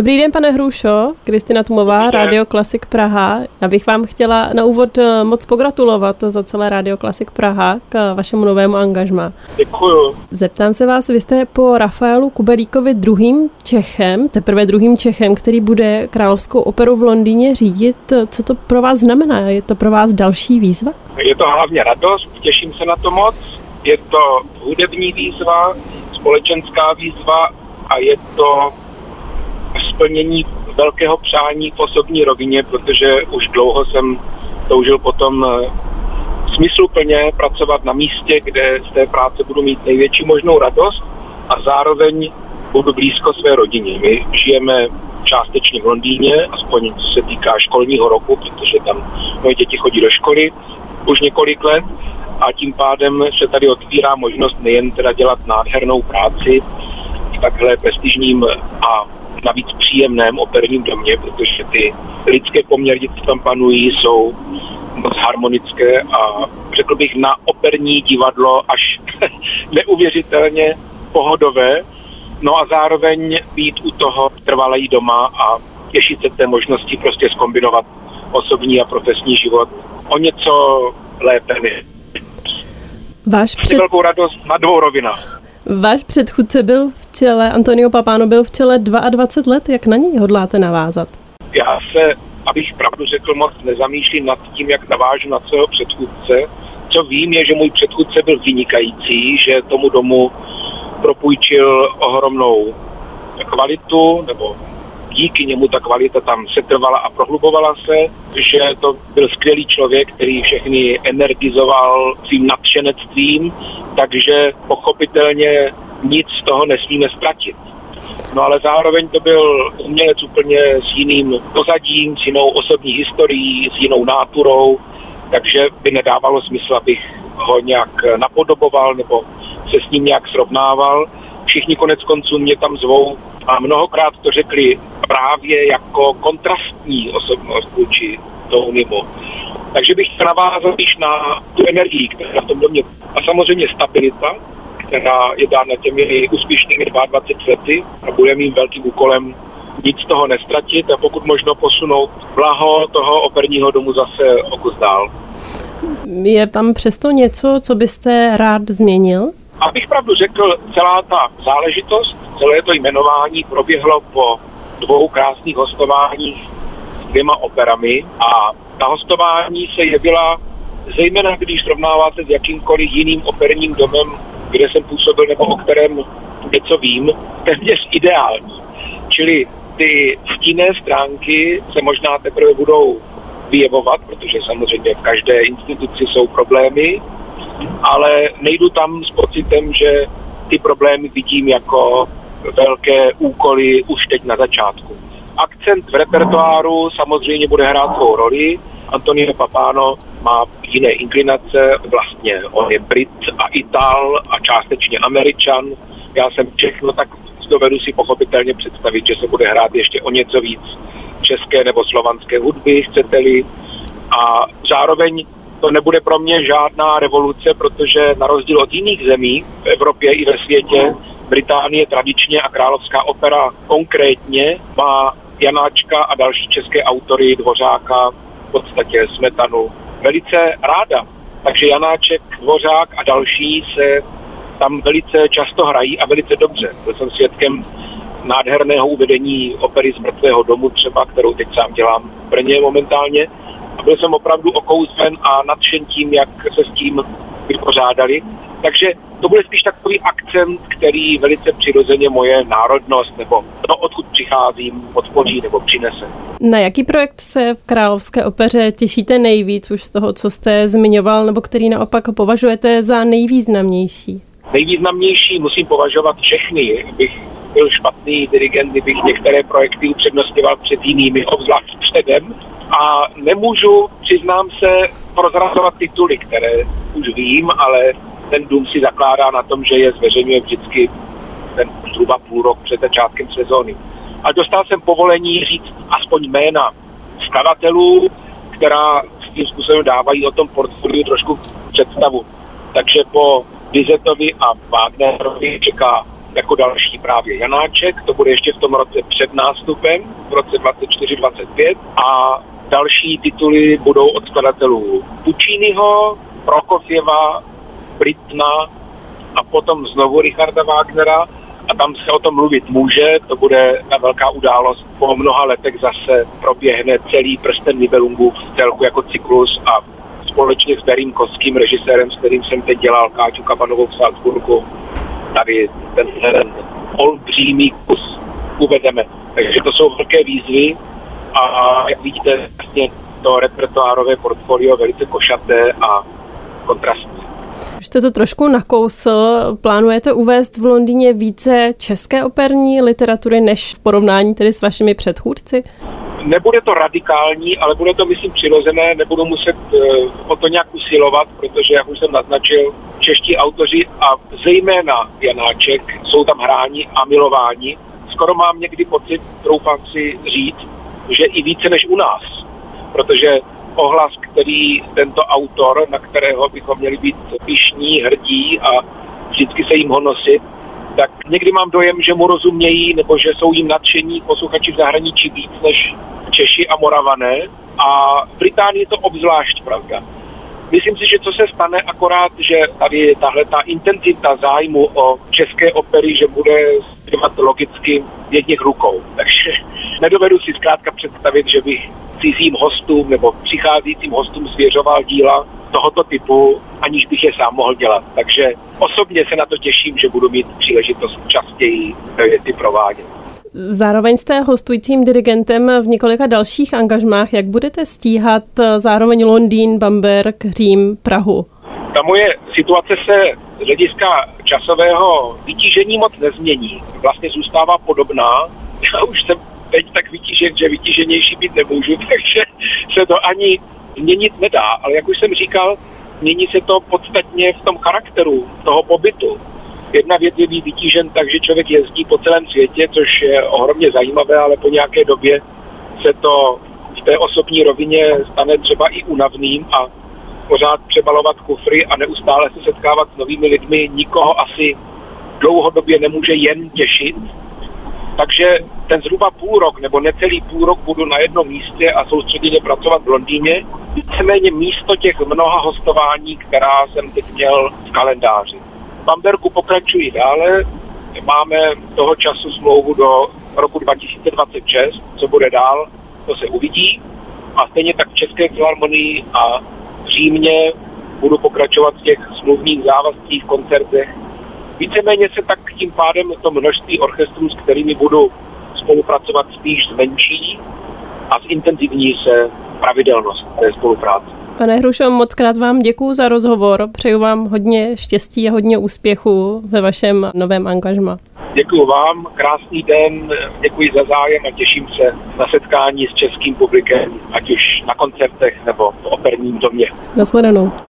Dobrý den, pane Hrušo, Kristina Tumová, Radio Klasik Praha. Já bych vám chtěla na úvod eh, moc pogratulovat za celé Radio Klasik Praha k vašemu novému angažmá. Děkuju. Zeptám se vás, vy jste po Rafaelu Kubelíkovi druhým Čechem, teprve druhým Čechem, který bude Královskou operu v Londýně řídit. Co to pro vás znamená? Je to pro vás další výzva? Je to hlavně radost, těším se na to moc. Je to hudební výzva, společenská výzva a je to splnění velkého přání v osobní rovině, protože už dlouho jsem toužil potom eh, smysluplně pracovat na místě, kde z té práce budu mít největší možnou radost a zároveň budu blízko své rodině. My žijeme částečně v Londýně, aspoň co se týká školního roku, protože tam moje děti chodí do školy už několik let a tím pádem se tady otvírá možnost nejen teda dělat nádhernou práci v takhle prestižním a navíc příjemném operním domě, protože ty lidské poměry, co tam panují, jsou moc harmonické a řekl bych na operní divadlo až neuvěřitelně pohodové. No a zároveň být u toho trvalej doma a těšit se té možnosti prostě skombinovat osobní a profesní život o něco lépe než. Váš před... velkou radost na dvou rovinách. Váš předchůdce byl v čele, Antonio Papano byl v čele 22 let, jak na něj hodláte navázat? Já se, abych pravdu řekl, moc nezamýšlím nad tím, jak navážu na svého předchůdce. Co vím, je, že můj předchůdce byl vynikající, že tomu domu propůjčil ohromnou kvalitu, nebo díky němu ta kvalita tam setrvala a prohlubovala se, že to byl skvělý člověk, který všechny energizoval svým nadšenectvím, takže pochopitelně nic z toho nesmíme ztratit. No ale zároveň to byl umělec úplně s jiným pozadím, s jinou osobní historií, s jinou náturou, takže by nedávalo smysl, abych ho nějak napodoboval nebo se s ním nějak srovnával. Všichni konec konců mě tam zvou a mnohokrát to řekli právě jako kontrastní osobnost vůči Tonymu. Takže bych chtěl navázat již na tu energii, která v tom domě a samozřejmě stabilita, která je dána těmi úspěšnými 22 lety a bude mým velkým úkolem nic z toho nestratit a pokud možno posunout blaho toho operního domu zase o kus dál. Je tam přesto něco, co byste rád změnil? Abych pravdu řekl, celá ta záležitost, celé to jmenování proběhlo po dvou krásných hostováních s dvěma operami a ta hostování se jevila zejména když srovnáváte s jakýmkoliv jiným operním domem, kde jsem působil nebo o kterém něco vím, téměř ideální. Čili ty stinné stránky se možná teprve budou vyjevovat, protože samozřejmě v každé instituci jsou problémy, ale nejdu tam s pocitem, že ty problémy vidím jako velké úkoly už teď na začátku. Akcent v repertoáru samozřejmě bude hrát svou roli. Antonio Papano má jiné inklinace, vlastně on je Brit a Ital a částečně Američan. Já jsem všechno tak dovedu si pochopitelně představit, že se bude hrát ještě o něco víc české nebo slovanské hudby, chcete-li. A zároveň to nebude pro mě žádná revoluce, protože na rozdíl od jiných zemí v Evropě i ve světě, Británie tradičně a Královská opera konkrétně má Janáčka a další české autory, Dvořáka, v podstatě Smetanu, velice ráda. Takže Janáček, Dvořák a další se tam velice často hrají a velice dobře. Byl jsem svědkem nádherného uvedení opery z mrtvého domu třeba, kterou teď sám dělám v Brně momentálně. A byl jsem opravdu okouzlen a nadšen tím, jak se s tím vypořádali. Takže to bude spíš takový akcent, který velice přirozeně moje národnost nebo to, odkud přicházím, podpoří nebo přinese. Na jaký projekt se v Královské opeře těšíte nejvíc už z toho, co jste zmiňoval, nebo který naopak považujete za nejvýznamnější? Nejvýznamnější musím považovat všechny. Bych byl špatný dirigent, kdybych některé projekty upřednostňoval před jinými, obzvlášť předem. A nemůžu, přiznám se, prozrazovat tituly, které už vím, ale ten dům si zakládá na tom, že je zveřejňuje vždycky ten zhruba půl rok před začátkem sezóny. A dostal jsem povolení říct aspoň jména skladatelů, která s tím způsobem dávají o tom portfoliu trošku představu. Takže po Bizetovi a Wagnerovi čeká jako další právě Janáček, to bude ještě v tom roce před nástupem, v roce 24-25 a další tituly budou od skladatelů Pucciniho, Prokofjeva, Britna a potom znovu Richarda Wagnera a tam se o tom mluvit může, to bude ta velká událost. Po mnoha letech zase proběhne celý prsten Nibelungův celku jako cyklus a společně s Darým Koským, režisérem, s kterým jsem teď dělal Káťu Kabanovou v Salzburgu, tady ten, ten olbřímý kus uvedeme. Takže to jsou velké výzvy a jak vidíte, vlastně to repertoárové portfolio velice košaté a kontrastní. Už jste to trošku nakousl. Plánujete uvést v Londýně více české operní literatury než v porovnání tedy s vašimi předchůdci? Nebude to radikální, ale bude to, myslím, přirozené. Nebudu muset uh, o to nějak usilovat, protože, jak už jsem naznačil, čeští autoři a zejména Janáček jsou tam hráni a milováni. Skoro mám někdy pocit, troufám si říct, že i více než u nás. Protože ohlas, který tento autor, na kterého bychom měli být pišní, hrdí a vždycky se jim ho nosit, tak někdy mám dojem, že mu rozumějí nebo že jsou jim nadšení posluchači v zahraničí víc než Češi a Moravané. A v Británii je to obzvlášť pravda. Myslím si, že co se stane akorát, že tady tahle ta intenzita zájmu o české opery, že bude zpívat logicky v jedných rukou. Takže nedovedu si zkrátka představit, že bych cizím hostům nebo přicházejícím hostům svěřoval díla tohoto typu, aniž bych je sám mohl dělat. Takže osobně se na to těším, že budu mít příležitost častěji ty provádět. Zároveň jste hostujícím dirigentem v několika dalších angažmách. Jak budete stíhat zároveň Londýn, Bamberg, Řím, Prahu? Ta moje situace se z hlediska časového vytížení moc nezmění. Vlastně zůstává podobná. Já už jsem teď tak vytížen, že vytíženější být nemůžu, takže se to ani změnit nedá. Ale jak už jsem říkal, mění se to podstatně v tom charakteru toho pobytu. Jedna věc je být vytížen tak, že člověk jezdí po celém světě, což je ohromně zajímavé, ale po nějaké době se to v té osobní rovině stane třeba i unavným a pořád přebalovat kufry a neustále se setkávat s novými lidmi nikoho asi dlouhodobě nemůže jen těšit. Takže ten zhruba půl rok nebo necelý půl rok budu na jednom místě a soustředěně pracovat v Londýně. Víceméně místo těch mnoha hostování, která jsem teď měl v kalendáři. V Bamberku pokračují dále. Máme toho času smlouvu do roku 2026. Co bude dál, to se uvidí. A stejně tak v České filharmonii a v Římě budu pokračovat v těch smluvních závazcích, koncertech Víceméně se tak tím pádem to množství orchestrů, s kterými budu spolupracovat, spíš zmenší a zintenzivní se pravidelnost té spolupráce. Pane Hrušo, moc krát vám děkuji za rozhovor. Přeju vám hodně štěstí a hodně úspěchu ve vašem novém angažma. Děkuji vám, krásný den, děkuji za zájem a těším se na setkání s českým publikem, ať už na koncertech nebo v operním domě. Nasledanou.